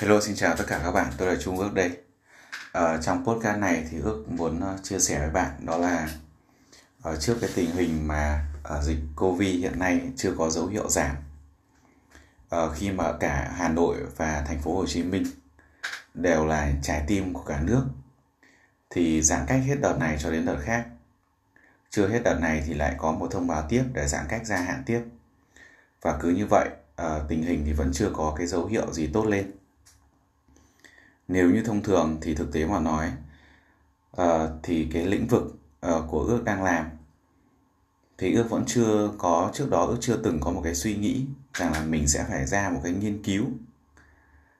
Hello xin chào tất cả các bạn, tôi là Trung Ước đây. Ở trong podcast này thì Ước muốn ờ, chia sẻ với bạn đó là ở trước cái tình hình mà ở dịch Covid hiện nay chưa có dấu hiệu giảm. Ở khi mà cả Hà Nội và thành phố Hồ Chí Minh đều là trái tim của cả nước thì giãn cách hết đợt này cho đến đợt khác. Chưa hết đợt này thì lại có một thông báo tiếp để giãn cách gia hạn tiếp. Và cứ như vậy, tình hình thì vẫn chưa có cái dấu hiệu gì tốt lên nếu như thông thường thì thực tế mà nói uh, thì cái lĩnh vực uh, của ước đang làm thì ước vẫn chưa có trước đó ước chưa từng có một cái suy nghĩ rằng là mình sẽ phải ra một cái nghiên cứu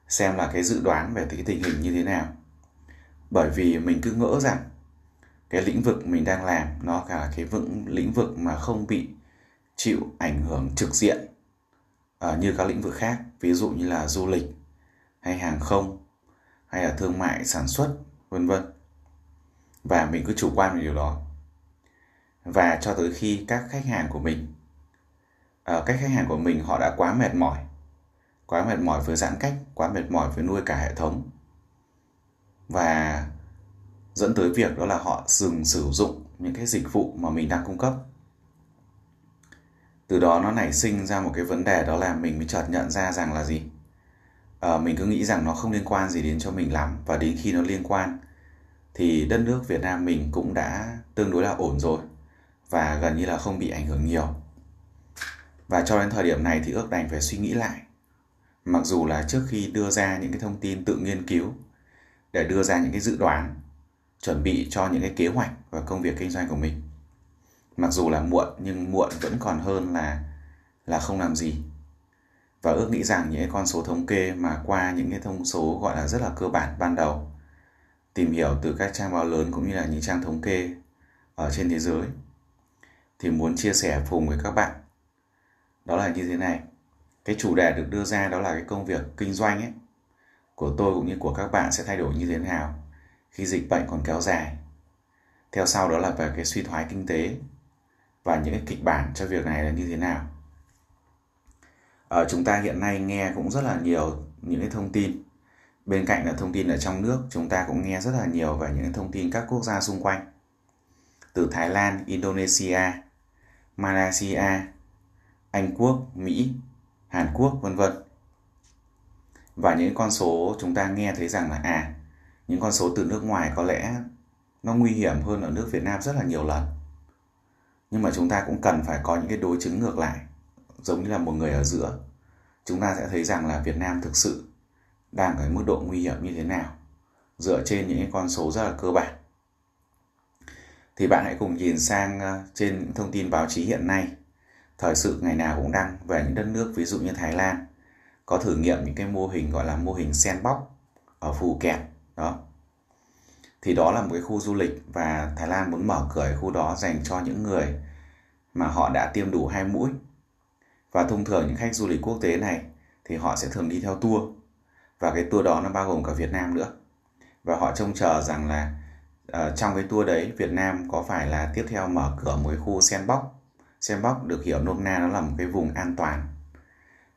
xem là cái dự đoán về cái tình hình như thế nào. Bởi vì mình cứ ngỡ rằng cái lĩnh vực mình đang làm nó cả cái vững lĩnh vực mà không bị chịu ảnh hưởng trực diện uh, như các lĩnh vực khác ví dụ như là du lịch hay hàng không hay là thương mại sản xuất vân vân. Và mình cứ chủ quan về điều đó. Và cho tới khi các khách hàng của mình uh, các khách hàng của mình họ đã quá mệt mỏi quá mệt mỏi với giãn cách quá mệt mỏi với nuôi cả hệ thống. Và dẫn tới việc đó là họ dừng sử dụng những cái dịch vụ mà mình đang cung cấp. Từ đó nó nảy sinh ra một cái vấn đề đó là mình mới chợt nhận ra rằng là gì? Ờ, mình cứ nghĩ rằng nó không liên quan gì đến cho mình lắm và đến khi nó liên quan thì đất nước Việt Nam mình cũng đã tương đối là ổn rồi và gần như là không bị ảnh hưởng nhiều. Và cho đến thời điểm này thì ước đành phải suy nghĩ lại. Mặc dù là trước khi đưa ra những cái thông tin tự nghiên cứu để đưa ra những cái dự đoán, chuẩn bị cho những cái kế hoạch và công việc kinh doanh của mình. Mặc dù là muộn nhưng muộn vẫn còn hơn là là không làm gì và ước nghĩ rằng những con số thống kê mà qua những cái thông số gọi là rất là cơ bản ban đầu, tìm hiểu từ các trang báo lớn cũng như là những trang thống kê ở trên thế giới, thì muốn chia sẻ cùng với các bạn. Đó là như thế này. Cái chủ đề được đưa ra đó là cái công việc kinh doanh ấy, của tôi cũng như của các bạn sẽ thay đổi như thế nào khi dịch bệnh còn kéo dài. Theo sau đó là về cái suy thoái kinh tế và những cái kịch bản cho việc này là như thế nào uh, chúng ta hiện nay nghe cũng rất là nhiều những cái thông tin bên cạnh là thông tin ở trong nước chúng ta cũng nghe rất là nhiều về những thông tin các quốc gia xung quanh từ Thái Lan, Indonesia, Malaysia, Anh Quốc, Mỹ, Hàn Quốc vân vân. Và những con số chúng ta nghe thấy rằng là à những con số từ nước ngoài có lẽ nó nguy hiểm hơn ở nước Việt Nam rất là nhiều lần. Nhưng mà chúng ta cũng cần phải có những cái đối chứng ngược lại giống như là một người ở giữa, chúng ta sẽ thấy rằng là Việt Nam thực sự đang ở mức độ nguy hiểm như thế nào, dựa trên những con số rất là cơ bản. Thì bạn hãy cùng nhìn sang ờ, trên thông tin báo chí hiện nay. Thời sự ngày nào cũng đăng về những đất nước, ví dụ như Thái Lan, có thử nghiệm những cái mô hình, gọi là mô hình sandbox ở Phù Kẹt, đó. Thì đó là một cái khu du lịch và Thái Lan muốn mở cửa khu đó dành cho những người mà họ đã tiêm đủ hai mũi và thông thường những khách du lịch quốc tế này thì họ sẽ thường đi theo tour. Và cái tour đó nó bao gồm cả Việt Nam nữa. Và họ trông chờ rằng là uh, trong cái tour đấy Việt Nam có phải là tiếp theo mở cửa một cái khu sandbox. Sandbox được hiểu nôm na nó là một cái vùng an toàn.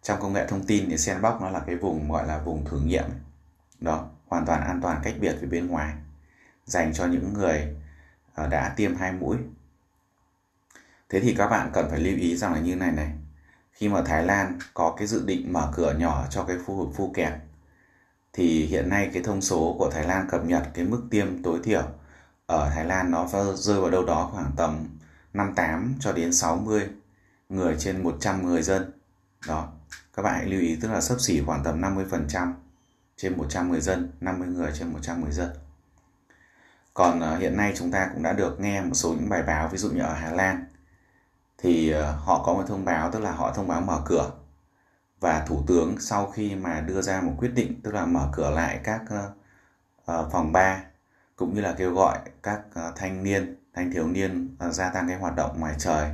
Trong công nghệ thông tin thì sandbox nó là cái vùng gọi là vùng thử nghiệm. Đó hoàn toàn an toàn cách biệt với bên ngoài. Dành cho những người uh, đã tiêm hai mũi. Thế thì các bạn cần phải lưu ý rằng là như này này khi mà Thái Lan có cái dự định mở cửa nhỏ cho cái khu vực Phuket thì hiện nay cái thông số của Thái Lan cập nhật cái mức tiêm tối thiểu ở Thái Lan nó rơi vào đâu đó khoảng tầm 58 cho đến 60 người trên 100 người dân. Đó, các bạn hãy lưu ý tức là sấp xỉ khoảng tầm 50% trên 100 người dân, 50 người trên 100 người dân. Còn ờ, hiện nay chúng ta cũng đã được nghe một số những bài báo ví dụ như ở Hà Lan thì ờ, họ có một thông báo, tức là họ thông báo mở cửa. Và thủ tướng sau khi mà đưa ra một quyết định, tức là mở cửa lại các ờ, ờ, phòng bar cũng như là kêu gọi các thanh niên, thanh thiếu niên gia tăng cái hoạt động ngoài trời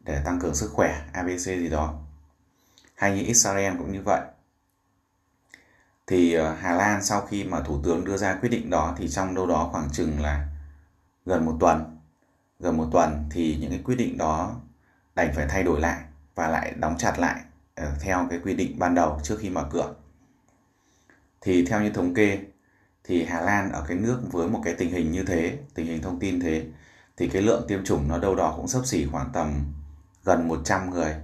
để tăng cường sức khỏe abc gì đó. Hay như israel cũng như vậy. Thì hà lan sau khi mà thủ tướng đưa ra quyết định đó, thì trong đâu đó khoảng chừng là gần một tuần. Gần một tuần thì những cái quyết định đó đành phải thay đổi lại và lại đóng chặt lại ờ, theo cái quy định ban đầu trước khi mở cửa thì theo như thống kê thì Hà Lan ở cái nước với một cái tình hình như thế, tình hình thông tin thế thì cái lượng tiêm chủng nó đâu đó cũng sấp xỉ khoảng tầm gần 100 người,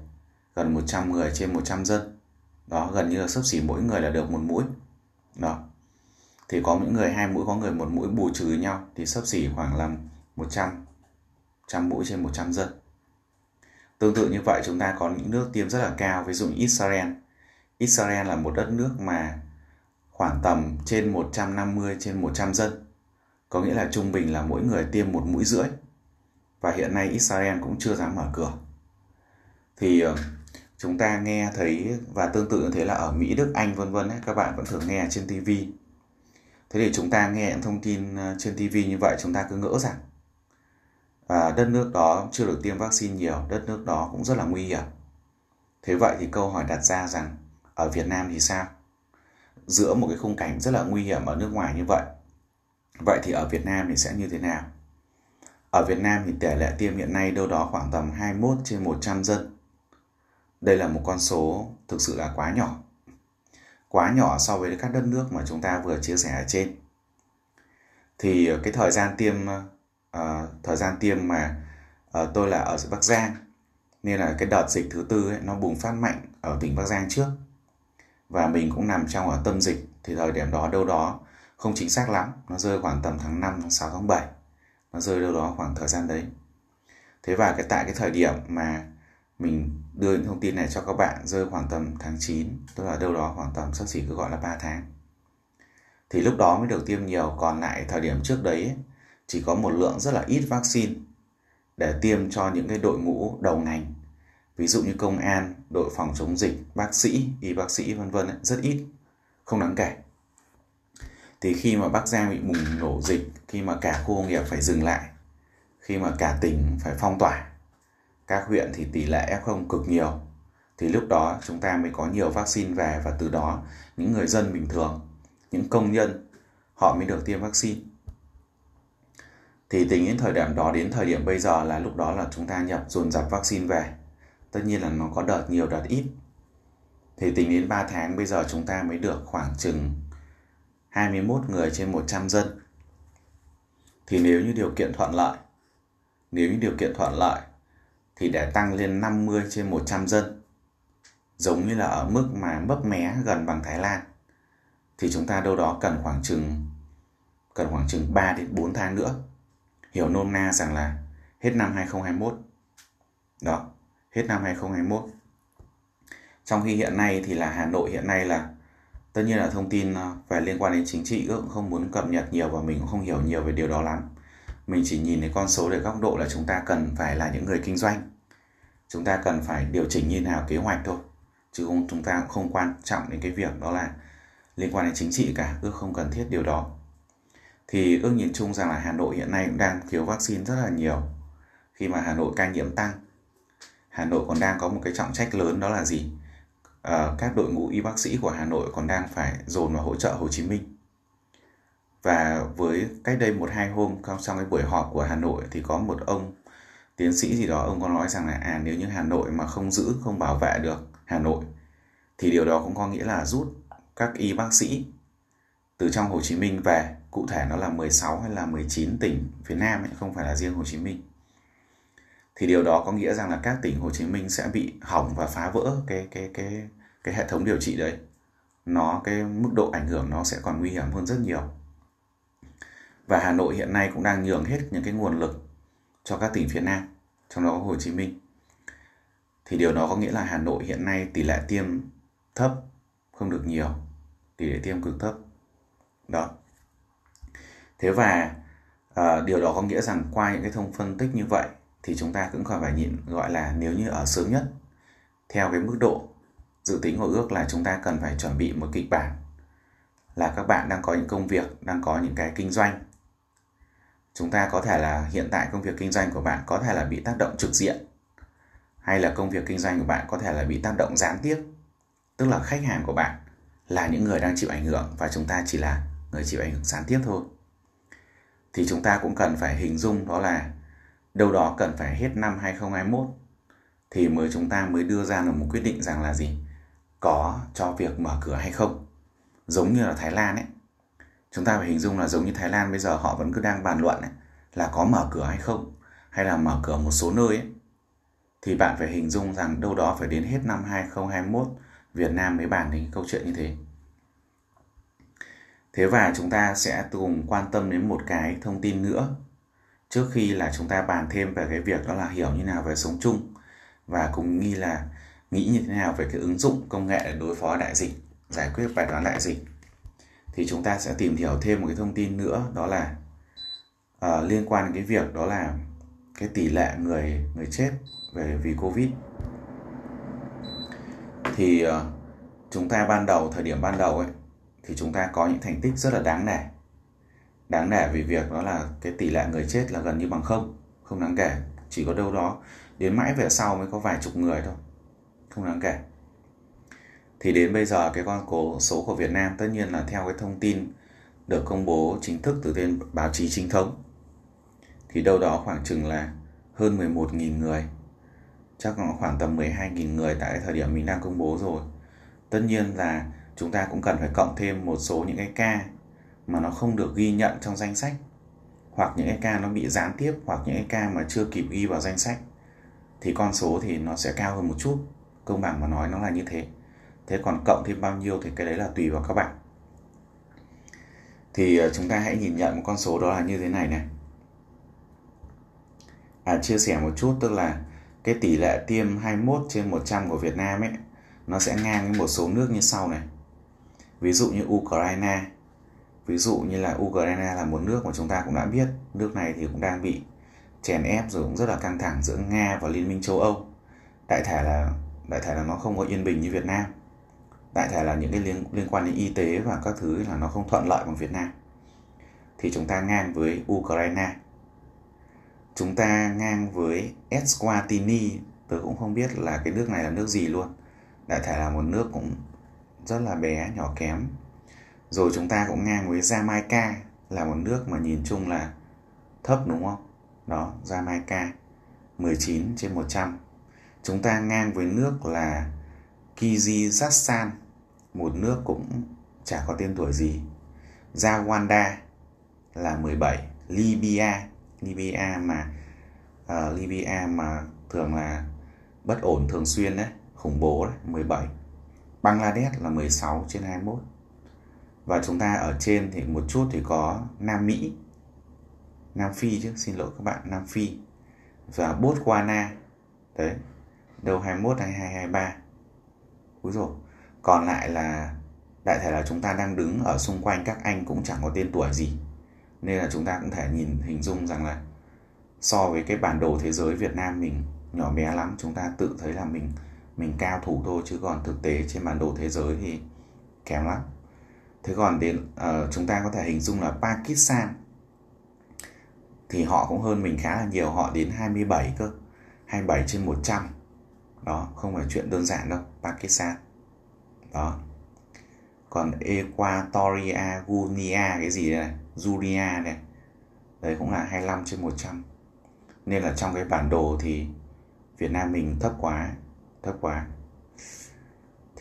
gần 100 người trên 100 dân. Đó, gần như là sấp xỉ mỗi người là được một mũi. Đó. Thì có những người hai mũi, có người một mũi bù trừ nhau thì sấp xỉ khoảng là 100 trăm mũi trên 100 dân. Tương tự như vậy chúng ta có những nước tiêm rất là cao, ví dụ như Israel. Israel là một đất nước mà khoảng tầm trên 150 trên 100 dân. Có nghĩa là trung bình là mỗi người tiêm một mũi rưỡi. Và hiện nay Israel cũng chưa dám mở cửa. Thì ờ, chúng ta nghe thấy và tương tự như thế là ở Mỹ, Đức, Anh vân vân các bạn vẫn thường nghe trên TV. Thế thì chúng ta nghe những thông tin ờ, trên TV như vậy chúng ta cứ ngỡ rằng và đất nước đó chưa được tiêm vaccine nhiều, đất nước đó cũng rất là nguy hiểm. Thế vậy thì câu hỏi đặt ra rằng ở Việt Nam thì sao? Giữa một cái khung cảnh rất là nguy hiểm ở nước ngoài như vậy, vậy thì ở Việt Nam thì sẽ như thế nào? Ở Việt Nam thì tỷ lệ tiêm hiện nay đâu đó khoảng tầm 21 trên 100 dân. Đây là một con số thực sự là quá nhỏ. Quá nhỏ so với các đất nước mà chúng ta vừa chia sẻ ở trên. Thì cái thời gian tiêm uh, thời gian tiêm mà uh, tôi là ở Bắc Giang. Nên là cái đợt dịch thứ tư ấy, nó bùng phát mạnh ở tỉnh Bắc Giang trước. Và mình cũng nằm trong ở tâm dịch thì thời điểm đó đâu đó không chính xác lắm. Nó rơi khoảng tầm tháng 5 tháng 6 tháng 7 nó rơi đâu đó khoảng thời gian đấy. Thế và cái tại cái thời điểm mà mình đưa những thông tin này cho các bạn rơi khoảng tầm tháng 9 tức là đâu đó khoảng tầm sắp xỉ cứ gọi là 3 tháng. Thì lúc đó mới được tiêm nhiều còn lại thời điểm trước đấy chỉ có một lượng rất là ít vaccine để tiêm cho những cái đội ngũ đầu ngành. Ví dụ như công an, đội phòng chống dịch, bác sĩ, y bác sĩ, vân vân rất ít, không đáng kể. Thì khi mà Bắc Giang bị bùng nổ dịch, khi mà cả khu công nghiệp phải dừng lại, khi mà cả tỉnh phải phong tỏa, các huyện thì tỷ lệ F0 cực nhiều, thì lúc đó chúng ta mới có nhiều vaccine về và từ đó những người dân bình thường, những công nhân họ mới được tiêm vaccine thì tính đến thời điểm đó đến thời điểm bây giờ là lúc đó là chúng ta nhập dồn dập vaccine về. Tất nhiên là nó có đợt nhiều, đợt ít. Thì tính đến 3 tháng bây giờ chúng ta mới được khoảng chừng 21 người trên 100 dân. Thì nếu như điều kiện thuận lợi, nếu như điều kiện thuận lợi thì để tăng lên 50 trên 100 dân, giống như là ở mức mà mấp mé gần bằng Thái Lan, thì chúng ta đâu đó cần khoảng chừng, cần khoảng chừng 3 đến 4 tháng nữa hiểu nôm na rằng là hết năm 2021. Đó, hết năm 2021. Trong khi hiện nay thì là Hà Nội hiện nay là tất nhiên là thông tin ờ, về liên quan đến chính trị cũng không muốn cập nhật nhiều và mình cũng không hiểu nhiều về điều đó lắm. Mình chỉ nhìn thấy con số để góc độ là chúng ta cần phải là những người kinh doanh. Chúng ta cần phải điều chỉnh như nào kế hoạch thôi. Chứ không chúng ta cũng không quan trọng đến cái việc đó là liên quan đến chính trị cả, ước không cần thiết điều đó thì ước nhìn chung rằng là Hà Nội hiện nay cũng đang thiếu vaccine rất là nhiều. Khi mà Hà Nội ca nhiễm tăng Hà Nội còn đang có một cái trọng trách lớn đó là gì? À, các đội ngũ y bác sĩ của Hà Nội còn đang phải dồn vào hỗ trợ Hồ Chí Minh. Và với cách đây một hai hôm trong cái buổi họp của Hà Nội thì có một ông tiến sĩ gì đó ông có nói rằng là à nếu như Hà Nội mà không giữ không bảo vệ được Hà Nội thì điều đó cũng có nghĩa là rút các y bác sĩ từ trong Hồ Chí Minh về cụ thể nó là 16 hay là 19 tỉnh phía Nam ấy, không phải là riêng Hồ Chí Minh. Thì điều đó có nghĩa rằng là các tỉnh Hồ Chí Minh sẽ bị hỏng và phá vỡ cái cái cái cái hệ thống điều trị đấy. Nó cái mức độ ảnh hưởng nó sẽ còn nguy hiểm hơn rất nhiều. Và Hà Nội hiện nay cũng đang nhường hết những cái nguồn lực cho các tỉnh phía Nam trong đó có Hồ Chí Minh. Thì điều đó có nghĩa là Hà Nội hiện nay tỷ lệ tiêm thấp không được nhiều tỷ lệ tiêm cực thấp. Đó thế và uh, điều đó có nghĩa rằng qua những cái thông phân tích như vậy thì chúng ta cũng còn phải nhìn gọi là nếu như ở sớm nhất. Theo cái mức độ dự tính hồi ước là chúng ta cần phải chuẩn bị một kịch bản là các bạn đang có những công việc đang có những cái kinh doanh. Chúng ta có thể là hiện tại công việc kinh doanh của bạn có thể là bị tác động trực diện hay là công việc kinh doanh của bạn có thể là bị tác động gián tiếp. Tức là khách hàng của bạn là những người đang chịu ảnh hưởng và chúng ta chỉ là người chịu ảnh hưởng gián tiếp thôi thì chúng ta cũng cần phải hình dung đó là đâu đó cần phải hết năm 2021 thì mới chúng ta mới đưa ra được một quyết định rằng là gì? Có cho việc mở cửa hay không? Giống như là Thái Lan ấy. Chúng ta phải hình dung là giống như Thái Lan bây giờ họ vẫn cứ đang bàn luận ấy, là có mở cửa hay không? Hay là mở cửa một số nơi ấy. Thì bạn phải hình dung rằng đâu đó phải đến hết năm 2021 Việt Nam mới bàn đến câu chuyện như thế. Thế và chúng ta sẽ cùng quan tâm đến một cái thông tin nữa trước khi là chúng ta bàn thêm về cái việc đó là hiểu như nào về sống chung và cùng nghi là nghĩ như thế nào về cái ứng dụng công nghệ để đối phó đại dịch, giải quyết bài toán đại dịch. Thì chúng ta sẽ tìm hiểu thêm một cái thông tin nữa đó là uh, liên quan đến cái việc đó là cái tỷ lệ người người chết về vì covid thì uh, chúng ta ban đầu thời điểm ban đầu ấy thì chúng ta có những thành tích rất là đáng nể. Đáng nể vì việc đó là cái tỷ lệ người chết là gần như bằng không không đáng kể. Chỉ có đâu đó đến mãi về sau mới có vài chục người thôi, không đáng kể. Thì đến bây giờ cái con cổ số của Việt Nam tất nhiên là theo cái thông tin được công bố chính thức từ bên báo chí chính thống, thì đâu đó khoảng chừng là hơn 11.000 người. Chắc là khoảng tầm 12.000 người tại thời điểm mình đang công bố rồi. Tất nhiên là chúng ta cũng cần phải cộng thêm một số những cái ca mà nó không được ghi nhận trong danh sách. Hoặc những cái ca nó bị gián tiếp hoặc những cái ca mà chưa kịp ghi vào danh sách. Thì con số thì nó sẽ cao hơn một chút. Công bằng mà nói nó là như thế. Thế còn cộng thêm bao nhiêu thì cái đấy là tùy vào các bạn. Thì ờ, chúng ta hãy nhìn nhận một con số đó là như thế này này. À, chia sẻ một chút tức là cái tỷ lệ tiêm 21 trên 100 của Việt Nam ấy nó sẽ ngang với một số nước như sau này ví dụ như Ukraine. Ví dụ như là Ukraine là một nước mà chúng ta cũng đã biết nước này thì cũng đang bị chèn ép rồi cũng rất là căng thẳng giữa Nga và Liên minh châu Âu. Đại thể là đại thể là nó không có yên bình như Việt Nam. Đại thể là những cái liên, liên quan đến y tế và các thứ là nó không thuận lợi bằng Việt Nam. Thì chúng ta ngang với Ukraine. Chúng ta ngang với Eswatini. Tôi cũng không biết là cái nước này là nước gì luôn. Đại thể là một nước cũng rất là bé nhỏ kém. Rồi chúng ta cũng ngang với Jamaica là một nước mà nhìn chung là thấp đúng không? Đó Jamaica 19 trên 100 chúng ta ngang với nước là Kyrgyzstan một nước cũng chả có tên tuổi gì. Rwanda là 17 Libya Libya mà uh, Libya mà thường là bất ổn thường xuyên đấy khủng bố đấy 17 Bangladesh là 16 trên 21 và chúng ta ở trên thì một chút thì có Nam Mỹ, Nam Phi chứ, xin lỗi các bạn, Nam Phi. Và Botswana, đấy, đâu 21 hay 223 Úi rồi còn lại là, đại thể là chúng ta đang đứng ở xung quanh các anh cũng chẳng có tên tuổi gì. Nên là chúng ta cũng thể nhìn, hình dung rằng là so với cái bản đồ thế giới Việt Nam mình nhỏ bé lắm, chúng ta tự thấy là mình mình cao thủ thôi chứ còn thực tế trên bản đồ thế giới thì kém lắm. Thế còn đến uh, chúng ta có thể hình dung là Pakistan thì họ cũng hơn mình khá là nhiều họ đến 27 cơ 27 trên 100 đó không phải chuyện đơn giản đâu Pakistan. Đó. Còn Equatoria Guinea cái gì đây này Julia này đấy cũng là 25 trên 100 nên là trong cái bản đồ thì Việt Nam mình thấp quá thấp quá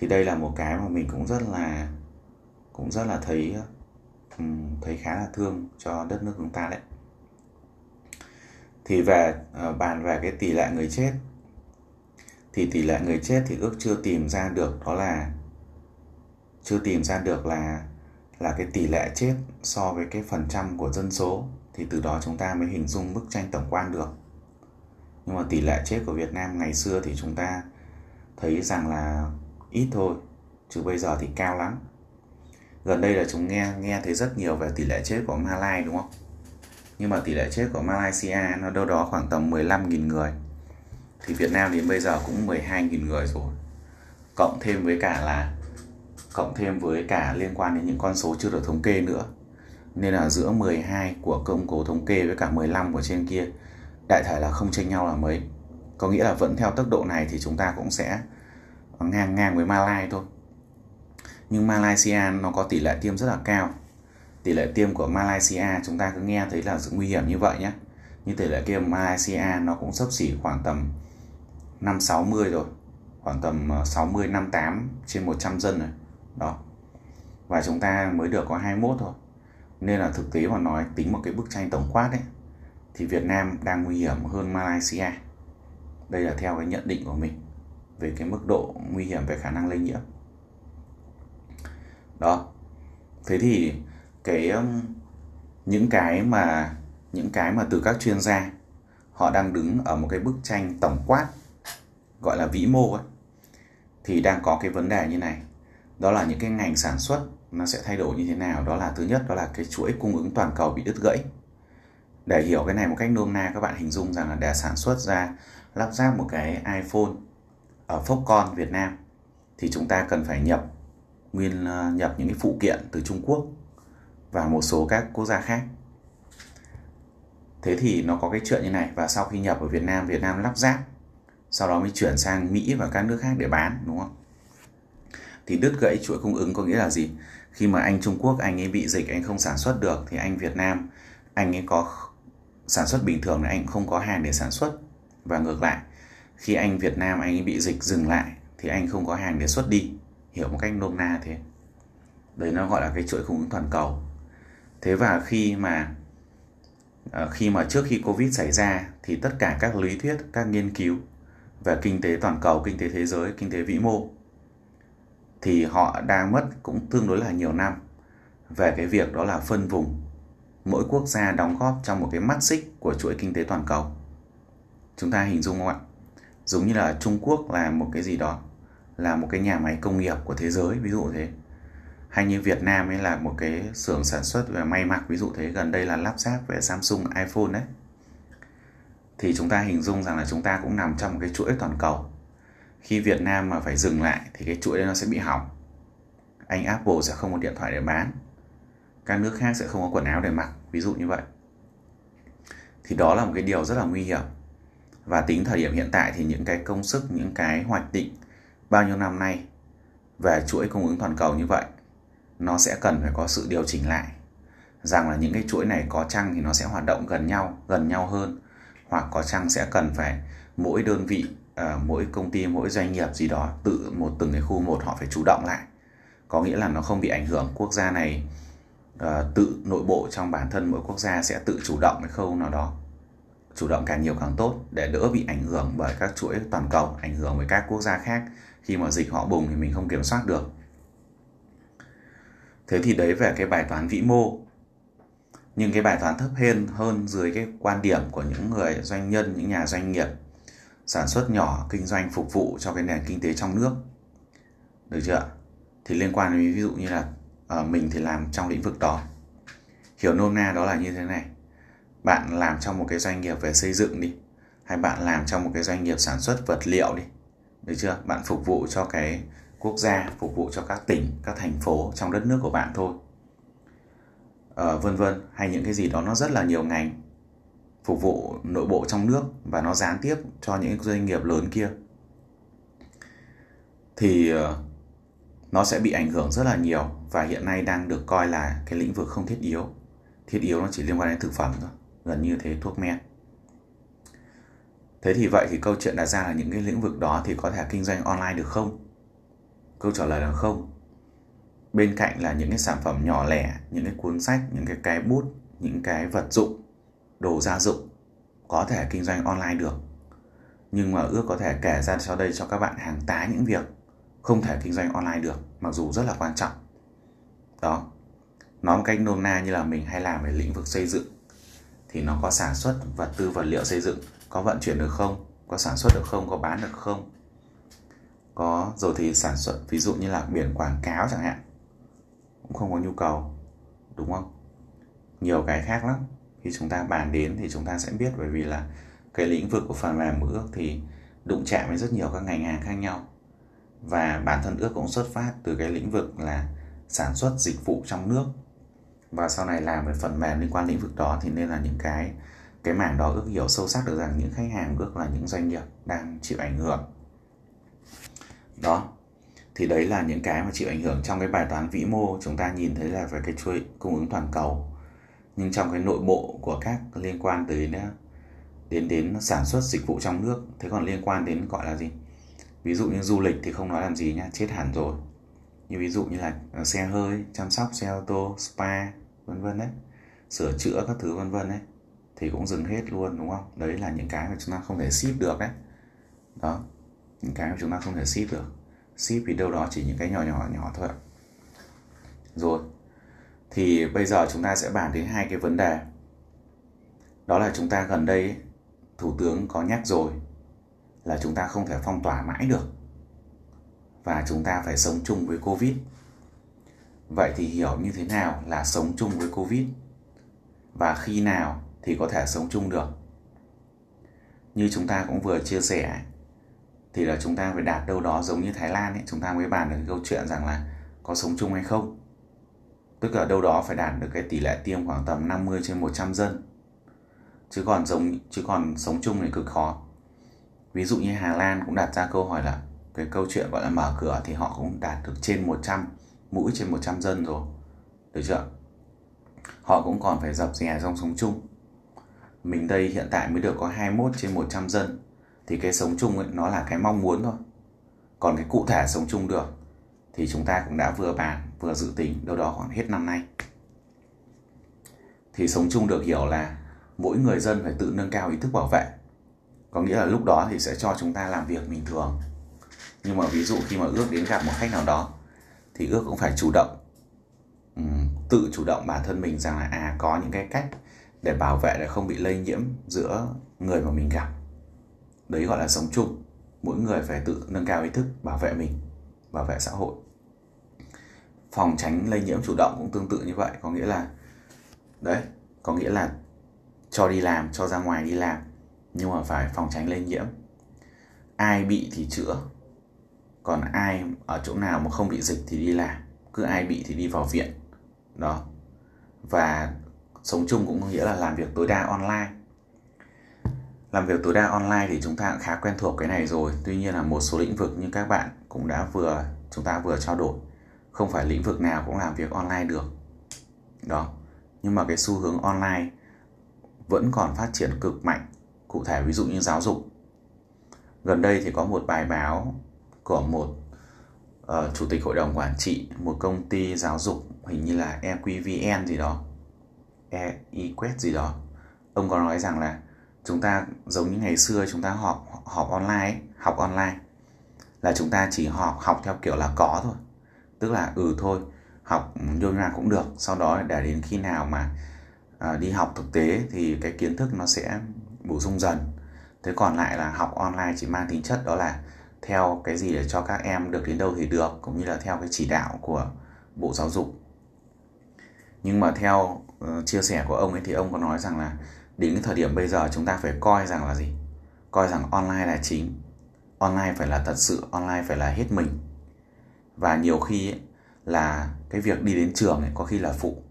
thì đây là một cái mà mình cũng rất là, cũng rất là thấy ừ, thấy khá là thương cho đất nước chúng ta đấy. Thì về ờ, bàn về cái tỷ lệ người chết, thì tỷ lệ người chết thì ước chưa tìm ra được đó là, chưa tìm ra được là là cái tỷ lệ chết so với cái phần trăm của dân số, thì từ đó chúng ta mới hình dung bức tranh tổng quan được. Nhưng mà tỷ lệ chết của Việt Nam ngày xưa thì chúng ta thấy rằng là ít thôi, chứ bây giờ thì cao lắm. Gần đây là chúng nghe nghe thấy rất nhiều về tỷ lệ chết của Malai, đúng không? Nhưng mà tỷ lệ chết của Malaysia nó đâu đó khoảng tầm 15.000 người. Thì Việt Nam đến bây giờ cũng 12.000 người rồi. Cộng thêm với cả là, cộng thêm với cả liên quan đến những con số chưa được thống kê nữa. Nên là giữa 12 của công cố thống kê với cả 15 của trên kia, đại thể là không chênh nhau là mấy có nghĩa là vẫn theo tốc độ này thì chúng ta cũng sẽ ngang ngang với malaysia thôi. Nhưng Malaysia nó có tỷ lệ tiêm rất là cao. Tỷ lệ tiêm của Malaysia chúng ta cứ nghe thấy là sự nguy hiểm như vậy nhé. Nhưng tỷ lệ tiêm Malaysia nó cũng sấp xỉ khoảng tầm 5 60 rồi. Khoảng tầm ờ, 60 58 trên 100 dân rồi. Đó. Và chúng ta mới được có 21 thôi. Nên là thực tế mà nói, tính một cái bức tranh tổng quát ấy, thì Việt Nam đang nguy hiểm hơn Malaysia đây là theo cái nhận định của mình về cái mức độ nguy hiểm về khả năng lây nhiễm. Đó. Thế thì cái um, những cái mà, những cái mà từ các chuyên gia, họ đang đứng ở một cái bức tranh tổng quát, gọi là vĩ mô ấy thì đang có cái vấn đề như này. Đó là những cái ngành sản xuất nó sẽ thay đổi như thế nào? Đó là thứ nhất, đó là cái chuỗi cung ứng toàn cầu bị đứt gãy để hiểu cái này một cách nôm na, các bạn hình dung rằng là để sản xuất ra lắp ráp một cái iPhone ở Foxconn Việt Nam, thì chúng ta cần phải nhập nguyên ờ, nhập những cái phụ kiện từ Trung Quốc và một số các quốc gia khác. Thế thì nó có cái chuyện như này, và sau khi nhập ở Việt Nam Việt Nam lắp ráp, sau đó mới chuyển sang Mỹ và các nước khác để bán, đúng không? Thì đứt gãy chuỗi cung ứng có nghĩa là gì? Khi mà anh Trung Quốc, anh ấy bị dịch, anh không sản xuất được, thì anh Việt Nam, anh ấy có sản xuất bình thường thì anh không có hàng để sản xuất. Và ngược lại, khi anh Việt Nam anh ấy bị dịch dừng lại thì anh không có hàng để xuất đi. Hiểu một cách nôm na thế. Đấy, nó gọi là cái chuỗi cung ứng toàn cầu. Thế và khi mà ờ, khi mà trước khi covid xảy ra thì tất cả các lý thuyết, các nghiên cứu về kinh tế toàn cầu, kinh tế thế giới, kinh tế vĩ mô thì họ đang mất cũng tương đối là nhiều năm về cái việc đó là phân vùng mỗi quốc gia đóng góp trong một cái mắt xích của chuỗi kinh tế toàn cầu. Chúng ta hình dung không ạ? Giống như là Trung Quốc là một cái gì đó, là một cái nhà máy công nghiệp của thế giới, ví dụ thế. Hay như Việt Nam ấy là một cái xưởng sản xuất về may mặc, ví dụ thế. Gần đây là lắp ráp về Samsung iPhone đấy. Thì chúng ta hình dung rằng là chúng ta cũng nằm trong một cái chuỗi toàn cầu. Khi Việt Nam mà phải dừng lại thì cái chuỗi đấy nó sẽ bị hỏng. Anh Apple sẽ không có điện thoại để bán các nước khác sẽ không có quần áo để mặc, ví dụ như vậy. Thì đó là một cái điều rất là nguy hiểm. Và tính thời điểm hiện tại thì những cái công sức, những cái hoạch định bao nhiêu năm nay về chuỗi cung ứng toàn cầu như vậy, nó sẽ cần phải có sự điều chỉnh lại. Rằng là những cái chuỗi này có chăng thì nó sẽ hoạt động gần nhau gần nhau hơn, hoặc có chăng sẽ cần phải mỗi đơn vị ờ, mỗi công ty, mỗi doanh nghiệp gì đó tự một từng cái khu một họ phải chủ động lại. Có nghĩa là nó không bị ảnh hưởng. Quốc gia này uh, tự nội bộ trong bản thân mỗi quốc gia sẽ tự chủ động cái khâu nào đó. Chủ động càng nhiều càng tốt để đỡ bị ảnh hưởng bởi các chuỗi toàn cầu ảnh hưởng với các quốc gia khác. Khi mà dịch họ bùng thì mình không kiểm soát được. Thế thì đấy về cái bài toán vĩ mô. Nhưng cái bài toán thấp hơn hơn dưới cái quan điểm của những người doanh nhân những nhà doanh nghiệp sản xuất nhỏ kinh doanh phục vụ cho cái nền kinh tế trong nước. Được chưa thì liên quan đến ví dụ như là Ờ, mình thì làm trong lĩnh vực đó. Hiểu nôm na đó là như thế này. Bạn làm trong một cái doanh nghiệp về xây dựng đi hay bạn làm trong một cái doanh nghiệp sản xuất vật liệu đi được chưa? Bạn phục vụ cho cái quốc gia phục vụ cho các tỉnh các thành phố trong đất nước của bạn thôi. À, vân vân hay những cái gì đó nó rất là nhiều ngành phục vụ nội bộ trong nước và nó gián tiếp cho những doanh nghiệp lớn kia. Thì ờ, nó sẽ bị ảnh hưởng rất là nhiều và hiện nay đang được coi là cái lĩnh vực không thiết yếu. Thiết yếu nó chỉ liên quan đến thực phẩm thôi, gần như thế, thuốc men. Thế thì vậy thì câu chuyện đặt ra là những cái lĩnh vực đó thì có thể kinh doanh online được không? Câu trả lời là không. Bên cạnh là những cái sản phẩm nhỏ lẻ, những cái cuốn sách, những cái cái bút, những cái vật dụng, đồ gia dụng có thể kinh doanh online được. Nhưng mà ước có thể kể ra sau đây cho các bạn hàng tá những việc không thể kinh doanh online được, mặc dù rất là quan trọng đó. Nói một cách nôm na như là mình hay làm về lĩnh vực xây dựng, thì nó có sản xuất vật tư vật liệu xây dựng, có vận chuyển được không, có sản xuất được không, có bán được không. Có, rồi thì sản xuất, ví dụ như là biển quảng cáo chẳng hạn, cũng không có nhu cầu, đúng không? Nhiều cái khác lắm. Khi chúng ta bàn đến thì chúng ta sẽ biết, bởi vì là cái lĩnh vực của phần mềm ước thì đụng chạm với rất nhiều các ngành hàng khác nhau. Và bản thân ước cũng xuất phát từ cái lĩnh vực là sản xuất dịch vụ trong nước. Và sau này làm về phần mềm liên quan lĩnh vực đó thì nên là những cái cái mảng đó ước hiểu sâu sắc được rằng những khách hàng ước là những doanh nghiệp đang chịu ảnh hưởng. Đó, thì đấy là những cái mà chịu ảnh hưởng trong cái bài toán vĩ mô chúng ta nhìn thấy là về cái chuỗi cung ứng toàn cầu. Nhưng trong cái nội bộ của các liên quan tới à, đến đến sản xuất dịch vụ trong nước, thế còn liên quan đến gọi là gì? Ví dụ như du lịch thì không nói làm gì nhá, chết hẳn rồi như ví dụ như là ờ, xe hơi, chăm sóc, xe ô tô, spa, vân vân đấy sửa chữa các thứ vân vân đấy thì cũng dừng hết luôn, đúng không? Đấy là những cái mà chúng ta không thể ship được đấy đó, những cái mà chúng ta không thể ship được. Ship thì đâu đó chỉ những cái nhỏ nhỏ nhỏ thôi rồi, thì bây giờ chúng ta sẽ bàn đến hai cái vấn đề. Đó là chúng ta gần đây thủ tướng có nhắc rồi là chúng ta không thể phong tỏa mãi được và chúng ta phải sống chung với covid vậy thì hiểu như thế nào là sống chung với covid và khi nào thì có thể sống chung được như chúng ta cũng vừa chia sẻ thì là chúng ta phải đạt đâu đó giống như Thái Lan ấy, chúng ta mới bàn được câu chuyện rằng là có sống chung hay không. Tức là đâu đó phải đạt được cái tỷ lệ tiêm khoảng tầm 50 trên 100 dân. Chứ còn giống chứ còn sống chung thì cực khó. Ví dụ như Hà Lan cũng đặt ra câu hỏi là cái câu chuyện gọi là mở cửa thì họ cũng đạt được trên 100 mũi trên 100 dân rồi. Được chưa? Họ cũng còn phải dập dè trong sống chung. Mình đây hiện tại mới được có 21 trên 100 dân thì cái sống chung ấy, nó là cái mong muốn thôi còn cái cụ thể sống chung được thì chúng ta cũng đã vừa bàn vừa dự tính đâu đó khoảng hết năm nay thì sống chung được hiểu là mỗi người dân phải tự nâng cao ý thức bảo vệ có nghĩa là lúc đó thì sẽ cho chúng ta làm việc bình thường nhưng mà ví dụ khi mà ước đến gặp một khách nào đó, thì ước cũng phải chủ động ừ, tự chủ động bản thân mình rằng là à có những cái cách để bảo vệ để không bị lây nhiễm giữa người mà mình gặp. Đấy gọi là sống chung. Mỗi người phải tự nâng cao ý thức, bảo vệ mình, bảo vệ xã hội. Phòng tránh lây nhiễm chủ động cũng tương tự như vậy. Có nghĩa là, đấy, có nghĩa là cho đi làm, cho ra ngoài đi làm, nhưng mà phải phòng tránh lây nhiễm. Ai bị thì chữa còn ai ở chỗ nào mà không bị dịch thì đi làm, cứ ai bị thì đi vào viện, đó. Và sống chung cũng có nghĩa là làm việc tối đa online. Làm việc tối đa online thì chúng ta cũng khá quen thuộc cái này rồi. Tuy nhiên là một số lĩnh vực như các bạn cũng đã vừa, chúng ta vừa trao đổi, không phải lĩnh vực nào cũng làm việc online được, đó. Nhưng mà cái xu hướng online vẫn còn phát triển cực mạnh. Cụ thể ví dụ như giáo dục. Gần đây thì có một bài báo của một uh, chủ tịch hội đồng quản trị một công ty giáo dục hình như là EQVN gì đó EQuest gì đó. Ông có nói rằng là chúng ta giống như ngày xưa chúng ta học học online học online là chúng ta chỉ học học theo kiểu là có thôi. Tức là ừ thôi học như ra cũng được. Sau đó để đến khi nào mà à, đi học thực tế thì cái kiến thức nó sẽ bổ sung dần. Thế còn lại là học online chỉ mang tính chất đó là theo cái gì để cho các em được đến đâu thì được cũng như là theo cái chỉ đạo của bộ giáo dục. Nhưng mà theo uh, chia sẻ của ông ấy thì ông có nói rằng là đến cái thời điểm bây giờ chúng ta phải coi rằng là gì? Coi rằng online là chính. Online phải là thật sự online phải là hết mình. Và nhiều khi ấy, là cái việc đi đến trường ấy có khi là phụ.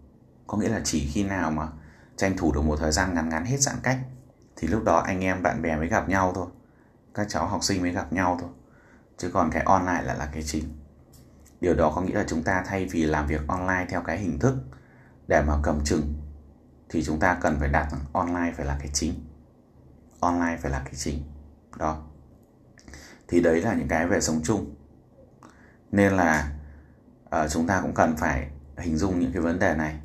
Có nghĩa là chỉ khi nào mà tranh thủ được một thời gian ngắn ngắn hết giãn cách thì lúc đó anh em bạn bè mới gặp nhau thôi. Các cháu học sinh mới gặp nhau thôi chứ còn cái online lại là cái chính. Điều đó có nghĩa là chúng ta thay vì làm việc online theo cái hình thức để mà cầm chừng thì chúng ta cần phải đặt online phải là cái chính. Online phải là cái chính. Đó. Thì đấy là những cái về sống chung. Nên là uh, chúng ta cũng cần phải hình dung những cái vấn đề này.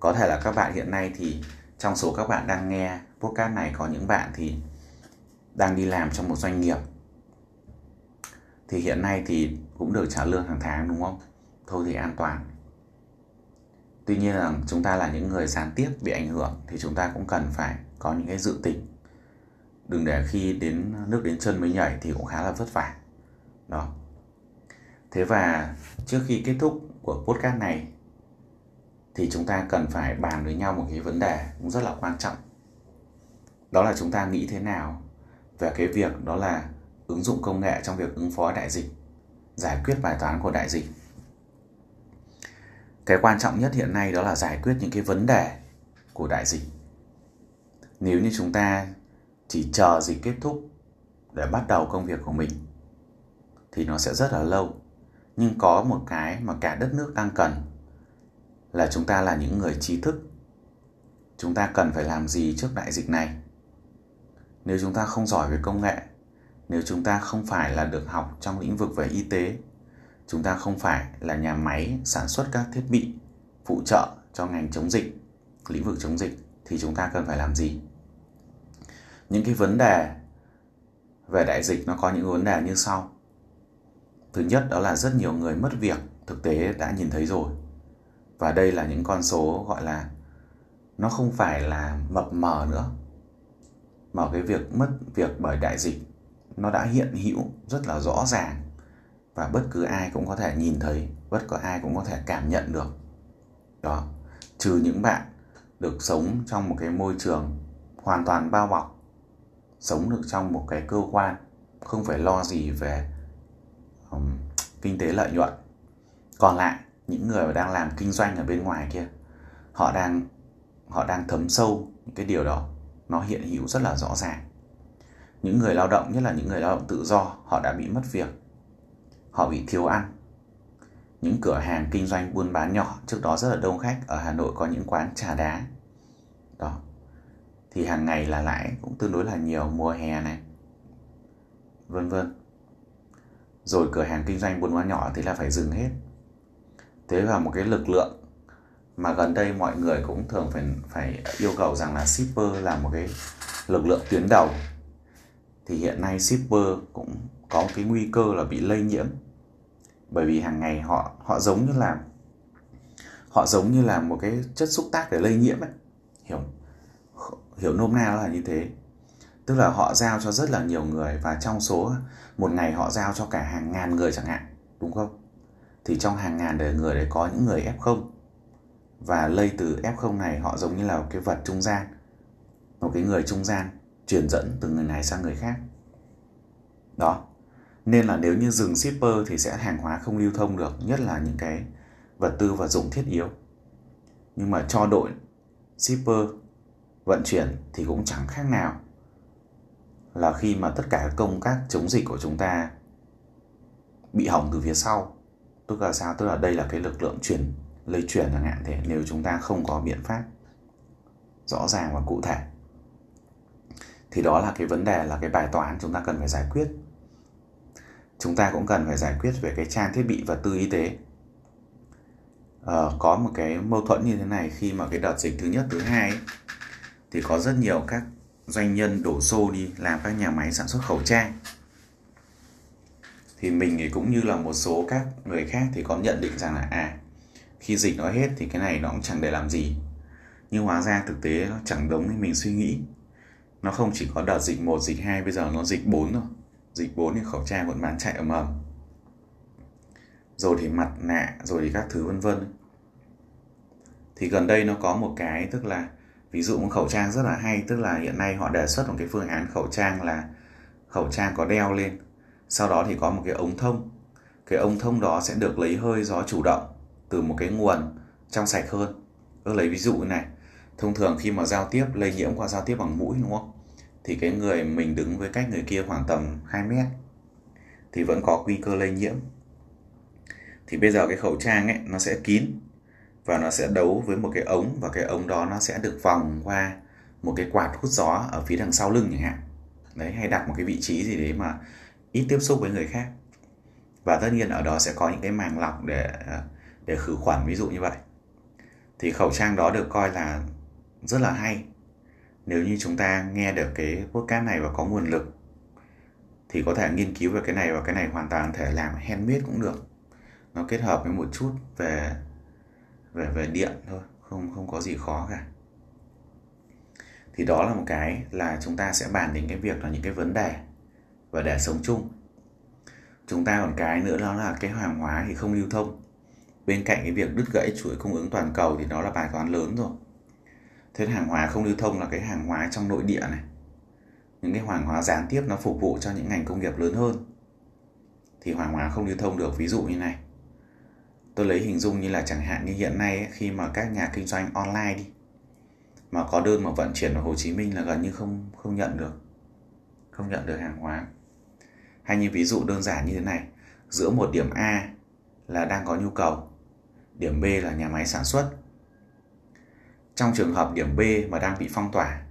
Có thể là các bạn hiện nay thì trong số các bạn đang nghe podcast này có những bạn thì đang đi làm trong một doanh nghiệp thì hiện nay thì cũng được trả lương hàng tháng, đúng không? Thôi thì an toàn. Tuy nhiên là chúng ta là những người gián tiếp bị ảnh hưởng thì chúng ta cũng cần phải có những cái dự tính. Đừng để khi đến nước đến chân mới nhảy thì cũng khá là vất vả. Đó. Thế và trước khi kết thúc của podcast này thì chúng ta cần phải bàn với nhau một cái vấn đề cũng rất là quan trọng. Đó là chúng ta nghĩ thế nào về cái việc đó là ứng dụng công nghệ trong việc ứng phó đại dịch, giải quyết bài toán của đại dịch. Cái quan trọng nhất hiện nay đó là giải quyết những cái vấn đề của đại dịch. Nếu như chúng ta chỉ chờ dịch kết thúc để bắt đầu công việc của mình, thì nó sẽ rất là lâu. Nhưng có một cái mà cả đất nước đang cần là chúng ta là những người trí thức. Chúng ta cần phải làm gì trước đại dịch này? Nếu chúng ta không giỏi về công nghệ nếu chúng ta không phải là được học trong lĩnh vực về y tế, chúng ta không phải là nhà máy sản xuất các thiết bị phụ trợ cho ngành chống dịch, lĩnh vực chống dịch, thì chúng ta cần phải làm gì? Những cái vấn đề về đại dịch nó có những vấn đề như sau. Thứ nhất, đó là rất nhiều người mất việc, thực tế đã nhìn thấy rồi. Và đây là những con số gọi là nó không phải là mập mờ nữa. Mà cái việc mất việc bởi đại dịch nó đã hiện hữu rất là rõ ràng và bất cứ ai cũng có thể nhìn thấy bất cứ ai cũng có thể cảm nhận được. Đó trừ những bạn được sống trong một cái môi trường hoàn toàn bao bọc sống được trong một cái cơ quan không phải lo gì về um, kinh tế lợi nhuận. Còn lại những người mà đang làm kinh doanh ở bên ngoài kia họ đang họ đang thấm sâu những cái điều đó. Nó hiện hữu rất là rõ ràng những người lao động, nhất là những người lao động tự do, họ đã bị mất việc. Họ bị thiếu ăn. Những cửa hàng kinh doanh buôn bán nhỏ, trước đó rất là đông khách, ở Hà Nội có những quán trà đá. Đó. Thì hàng ngày là lãi cũng tương đối là nhiều, mùa hè này. Vân vân. Rồi cửa hàng kinh doanh buôn bán nhỏ thì là phải dừng hết. Thế và một cái lực lượng mà gần đây mọi người cũng thường phải phải yêu cầu rằng là shipper là một cái lực lượng tuyến đầu thì hiện nay shipper cũng có cái nguy cơ là bị lây nhiễm. Bởi vì hàng ngày họ họ giống như là, họ giống như là một cái chất xúc tác để lây nhiễm ấy. Hiểu hiểu nôm na là như thế. Tức là họ giao cho rất là nhiều người và trong số, một ngày họ giao cho cả hàng ngàn người chẳng hạn, đúng không? Thì trong hàng ngàn đời người đấy có những người f0 và lây từ f0 này họ giống như là một cái vật trung gian, một cái người trung gian truyền dẫn từ người này sang người khác. Đó. Nên là nếu như dừng shipper thì sẽ hàng hóa không lưu thông được, nhất là những cái vật tư và dụng thiết yếu. Nhưng mà cho đội shipper vận chuyển thì cũng chẳng khác nào là khi mà tất cả công tác chống dịch của chúng ta bị hỏng từ phía sau. Tức là sao? Tức là đây là cái lực lượng truyền, lây truyền chẳng hạn thế, nếu chúng ta không có biện pháp rõ ràng và cụ thể thì đó là cái vấn đề là cái bài toán chúng ta cần phải giải quyết. Chúng ta cũng cần phải giải quyết về cái trang thiết bị vật tư y tế. Ờ, có một cái mâu thuẫn như thế này khi mà cái đợt dịch thứ nhất thứ hai ấy, thì có rất nhiều các doanh nhân đổ xô đi làm các nhà máy sản xuất khẩu trang. Thì mình thì cũng như là một số các người khác thì có nhận định rằng là à khi dịch nó hết thì cái này nó cũng chẳng để làm gì. Nhưng hóa ra thực tế nó chẳng đúng như mình suy nghĩ nó không chỉ có đợt dịch 1, dịch 2 bây giờ nó dịch 4 rồi. Dịch 4 thì khẩu trang vẫn bán chạy ầm ầm. Rồi thì mặt nạ rồi thì các thứ vân vân. Thì gần đây nó có một cái tức là ví dụ một khẩu trang rất là hay tức là hiện nay họ đề xuất một cái phương án khẩu trang là khẩu trang có đeo lên. Sau đó thì có một cái ống thông. Cái ống thông đó sẽ được lấy hơi gió chủ động từ một cái nguồn trong sạch hơn. Tôi lấy ví dụ như này. Thông thường khi mà giao tiếp lây nhiễm qua giao tiếp bằng mũi đúng không? Thì cái người mình đứng với cách người kia khoảng tầm 2 mét thì vẫn có nguy cơ lây nhiễm. Thì bây giờ cái khẩu trang ấy, nó sẽ kín và nó sẽ đấu với một cái ống và cái ống đó nó sẽ được vòng qua một cái quạt hút gió ở phía đằng sau lưng chẳng hạn. Đấy, hay đặt một cái vị trí gì đấy mà ít tiếp xúc với người khác. Và tất nhiên ở đó sẽ có những cái màng lọc để à, để khử khuẩn ví dụ như vậy. Thì khẩu trang đó được coi là rất là hay nếu như chúng ta nghe được cái podcast này và có nguồn lực, thì có thể nghiên cứu về cái này và cái này hoàn toàn thể làm handmade cũng được. Nó kết hợp với một chút về về về điện thôi, không không có gì khó cả. Thì đó là một cái là chúng ta sẽ bàn đến cái việc là những cái vấn đề và để sống chung. Chúng ta còn cái nữa đó là cái hàng hóa thì không lưu thông. Bên cạnh cái việc đứt gãy chuỗi cung ứng toàn cầu thì đó là bài toán lớn rồi thế hàng hóa không lưu thông là cái hàng hóa trong nội địa này. Những cái hàng hóa gián tiếp nó phục vụ cho những ngành công nghiệp lớn hơn. Thì hàng hóa không lưu thông được ví dụ như này. Tôi lấy hình dung như là chẳng hạn như hiện nay ấy, khi mà các nhà kinh doanh online đi mà có đơn mà vận chuyển ở Hồ Chí Minh là gần như không không nhận được không nhận được hàng hóa. Hay như ví dụ đơn giản như thế này giữa một điểm A là đang có nhu cầu điểm B là nhà máy sản xuất trong trường hợp điểm B mà đang bị phong tỏa,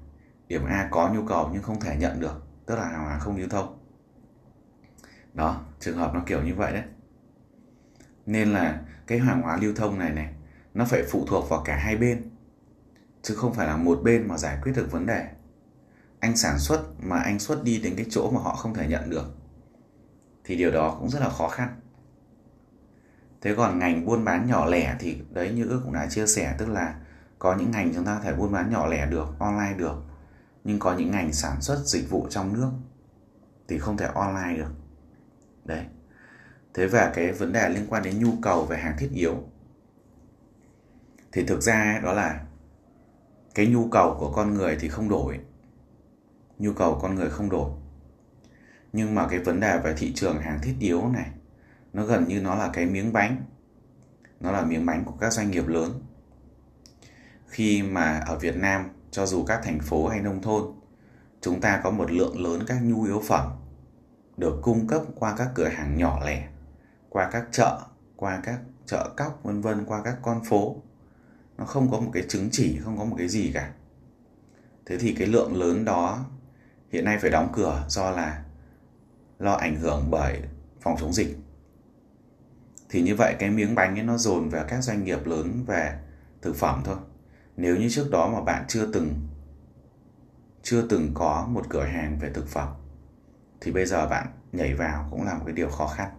điểm A có nhu cầu nhưng không thể nhận được, tức là hàng hóa không lưu thông. Đó, trường hợp nó kiểu như vậy đấy. Nên là cái hàng hóa lưu thông này này, nó phải phụ thuộc vào cả hai bên, chứ không phải là một bên mà giải quyết được vấn đề. Anh sản xuất mà anh xuất đi đến cái chỗ mà họ không thể nhận được, thì điều đó cũng rất là khó khăn. Thế còn ngành buôn bán nhỏ lẻ thì đấy như ước cũng đã chia sẻ, tức là có những ngành chúng ta thể buôn bán nhỏ lẻ được, online được, nhưng có những ngành sản xuất dịch vụ trong nước thì không thể online được. Đấy. Thế và cái vấn đề liên quan đến nhu cầu về hàng thiết yếu thì thực ra đó là cái nhu cầu của con người thì không đổi. Nhu cầu con người không đổi. Nhưng mà cái vấn đề về thị trường hàng thiết yếu này, nó gần như nó là cái miếng bánh. Nó là miếng bánh của các doanh nghiệp lớn khi mà ở Việt Nam, cho dù các thành phố hay nông thôn, chúng ta có một lượng lớn các nhu yếu phẩm được cung cấp qua các cửa hàng nhỏ lẻ, qua các chợ, qua các chợ cóc, vân vân, qua các con phố. Nó không có một cái chứng chỉ, không có một cái gì cả. Thế thì cái lượng lớn đó hiện nay phải đóng cửa do là lo ảnh hưởng bởi phòng chống dịch. Thì như vậy cái miếng bánh ấy nó dồn về các doanh nghiệp lớn về thực phẩm thôi nếu như trước đó mà bạn chưa từng chưa từng có một cửa hàng về thực phẩm, thì bây giờ bạn nhảy vào cũng là một cái điều khó khăn.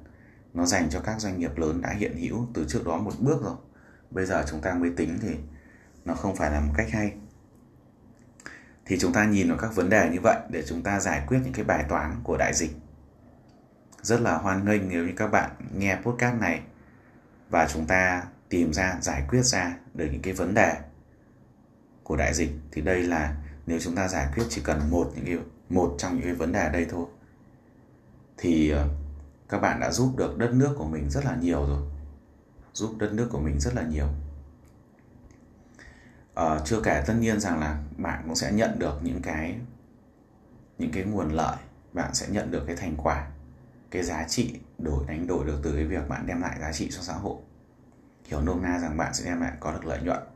Nó dành cho các doanh nghiệp lớn đã hiện hữu từ trước đó một bước rồi. Bây giờ chúng ta mới tính thì nó không phải là một cách hay. Thì chúng ta nhìn vào các vấn đề như vậy để chúng ta giải quyết những cái bài toán của đại dịch. Rất là hoan nghênh nếu như các bạn nghe podcast này và chúng ta tìm ra, giải quyết ra được những cái vấn đề của đại dịch thì đây là nếu chúng ta giải quyết chỉ cần một những cái một trong những cái vấn đề ở đây thôi. Thì ờ, các bạn đã giúp được đất nước của mình rất là nhiều rồi. Giúp đất nước của mình rất là nhiều. À, chưa kể tất nhiên rằng là bạn cũng sẽ nhận được những cái những cái nguồn lợi bạn sẽ nhận được cái thành quả cái giá trị đổi đánh đổi được từ cái việc bạn đem lại giá trị cho xã hội. Hiểu nôm na rằng bạn sẽ đem lại có được lợi nhuận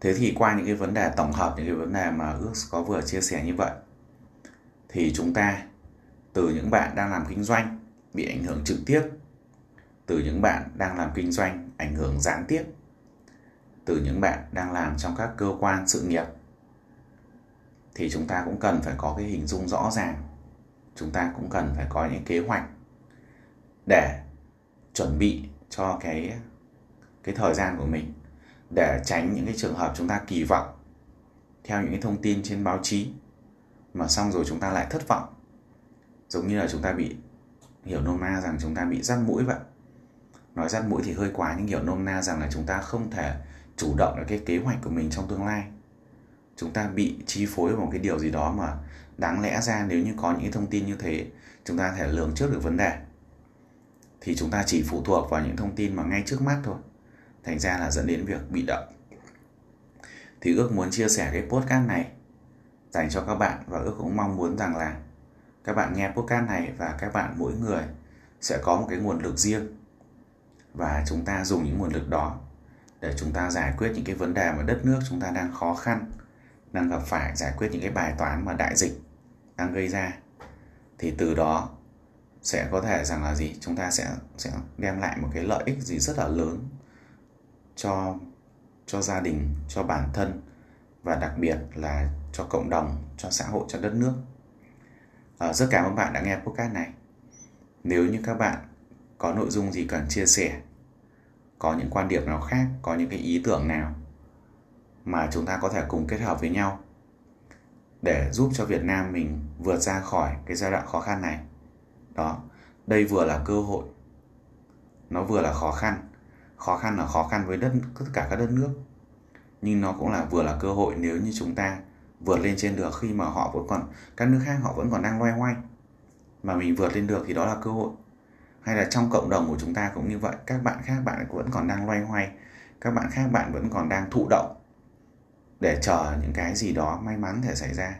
thế thì qua những cái vấn đề tổng hợp, những cái vấn đề mà ước có vừa chia sẻ như vậy, thì chúng ta từ những bạn đang làm kinh doanh bị ảnh hưởng trực tiếp, từ những bạn đang làm kinh doanh ảnh hưởng gián tiếp, từ những bạn đang làm trong các cơ quan sự nghiệp, thì chúng ta cũng cần phải có cái hình dung rõ ràng. Chúng ta cũng cần phải có những kế hoạch để chuẩn bị cho cái cái thời gian của mình để tránh những cái trường hợp chúng ta kỳ vọng theo những cái thông tin trên báo chí mà xong rồi chúng ta lại thất vọng. Giống như là chúng ta bị hiểu nôm na rằng chúng ta bị dắt mũi vậy. Nói dắt mũi thì hơi quá, nhưng hiểu nôm na rằng là chúng ta không thể chủ động được cái kế hoạch của mình trong tương lai. Chúng ta bị chi phối vào một cái điều gì đó mà đáng lẽ ra nếu như có những thông tin như thế, chúng ta thể lường trước được vấn đề. Thì chúng ta chỉ phụ thuộc vào những thông tin mà ngay trước mắt thôi thành ra là dẫn đến việc bị động. Thì ước muốn chia sẻ cái podcast này dành cho các bạn và ước cũng mong muốn rằng là các bạn nghe podcast này và các bạn mỗi người sẽ có một cái nguồn lực riêng và chúng ta dùng những nguồn lực đó để chúng ta giải quyết những cái vấn đề mà đất nước chúng ta đang khó khăn, đang gặp phải, giải quyết những cái bài toán mà đại dịch đang gây ra. Thì từ đó sẽ có thể rằng là gì? Chúng ta sẽ sẽ đem lại một cái lợi ích gì rất là lớn cho cho gia đình cho bản thân và đặc biệt là cho cộng đồng cho xã hội cho đất nước. À, rất cảm ơn bạn đã nghe podcast này. Nếu như các bạn có nội dung gì cần chia sẻ có những quan điểm nào khác có những cái ý tưởng nào mà chúng ta có thể cùng kết hợp với nhau để giúp cho Việt Nam mình vượt ra khỏi cái giai đoạn khó khăn này đó đây vừa là cơ hội nó vừa là khó khăn khó khăn là khó khăn với đất, tất cả các đất nước. Nhưng nó cũng là vừa là cơ hội nếu như chúng ta vượt lên trên được khi mà họ vẫn còn, các nước khác họ vẫn còn đang loay hoay. Mà mình vượt lên được thì đó là cơ hội. Hay là trong cộng đồng của chúng ta cũng như vậy, các bạn khác bạn vẫn còn đang loay hoay, các bạn khác bạn vẫn còn đang thụ động để chờ những cái gì đó may mắn thể xảy ra,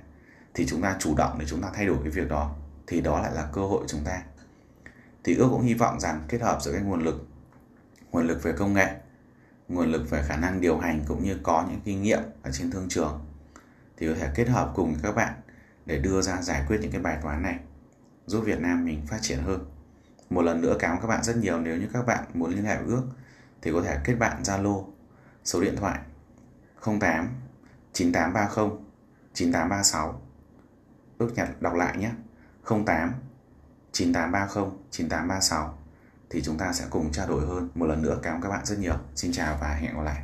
thì chúng ta chủ động để chúng ta thay đổi cái việc đó, thì đó lại là cơ hội chúng ta. Thì ước cũng hy vọng rằng kết hợp giữa cái nguồn lực nguồn lực về công nghệ, nguồn lực về khả năng điều hành cũng như có những kinh nghiệm ở trên thương trường. Thì có thể kết hợp cùng các bạn để đưa ra giải quyết những cái bài toán này, giúp Việt Nam mình phát triển hơn. Một lần nữa cảm ơn các bạn rất nhiều. Nếu như các bạn muốn liên hệ với ước thì có thể kết bạn Zalo, số điện thoại 08 9830 9836 ước nhật đọc lại nhé. 08 9830 9836 thì chúng ta sẽ cùng trao đổi hơn. Một lần nữa cảm ơn các bạn rất nhiều. Xin chào và hẹn gặp lại.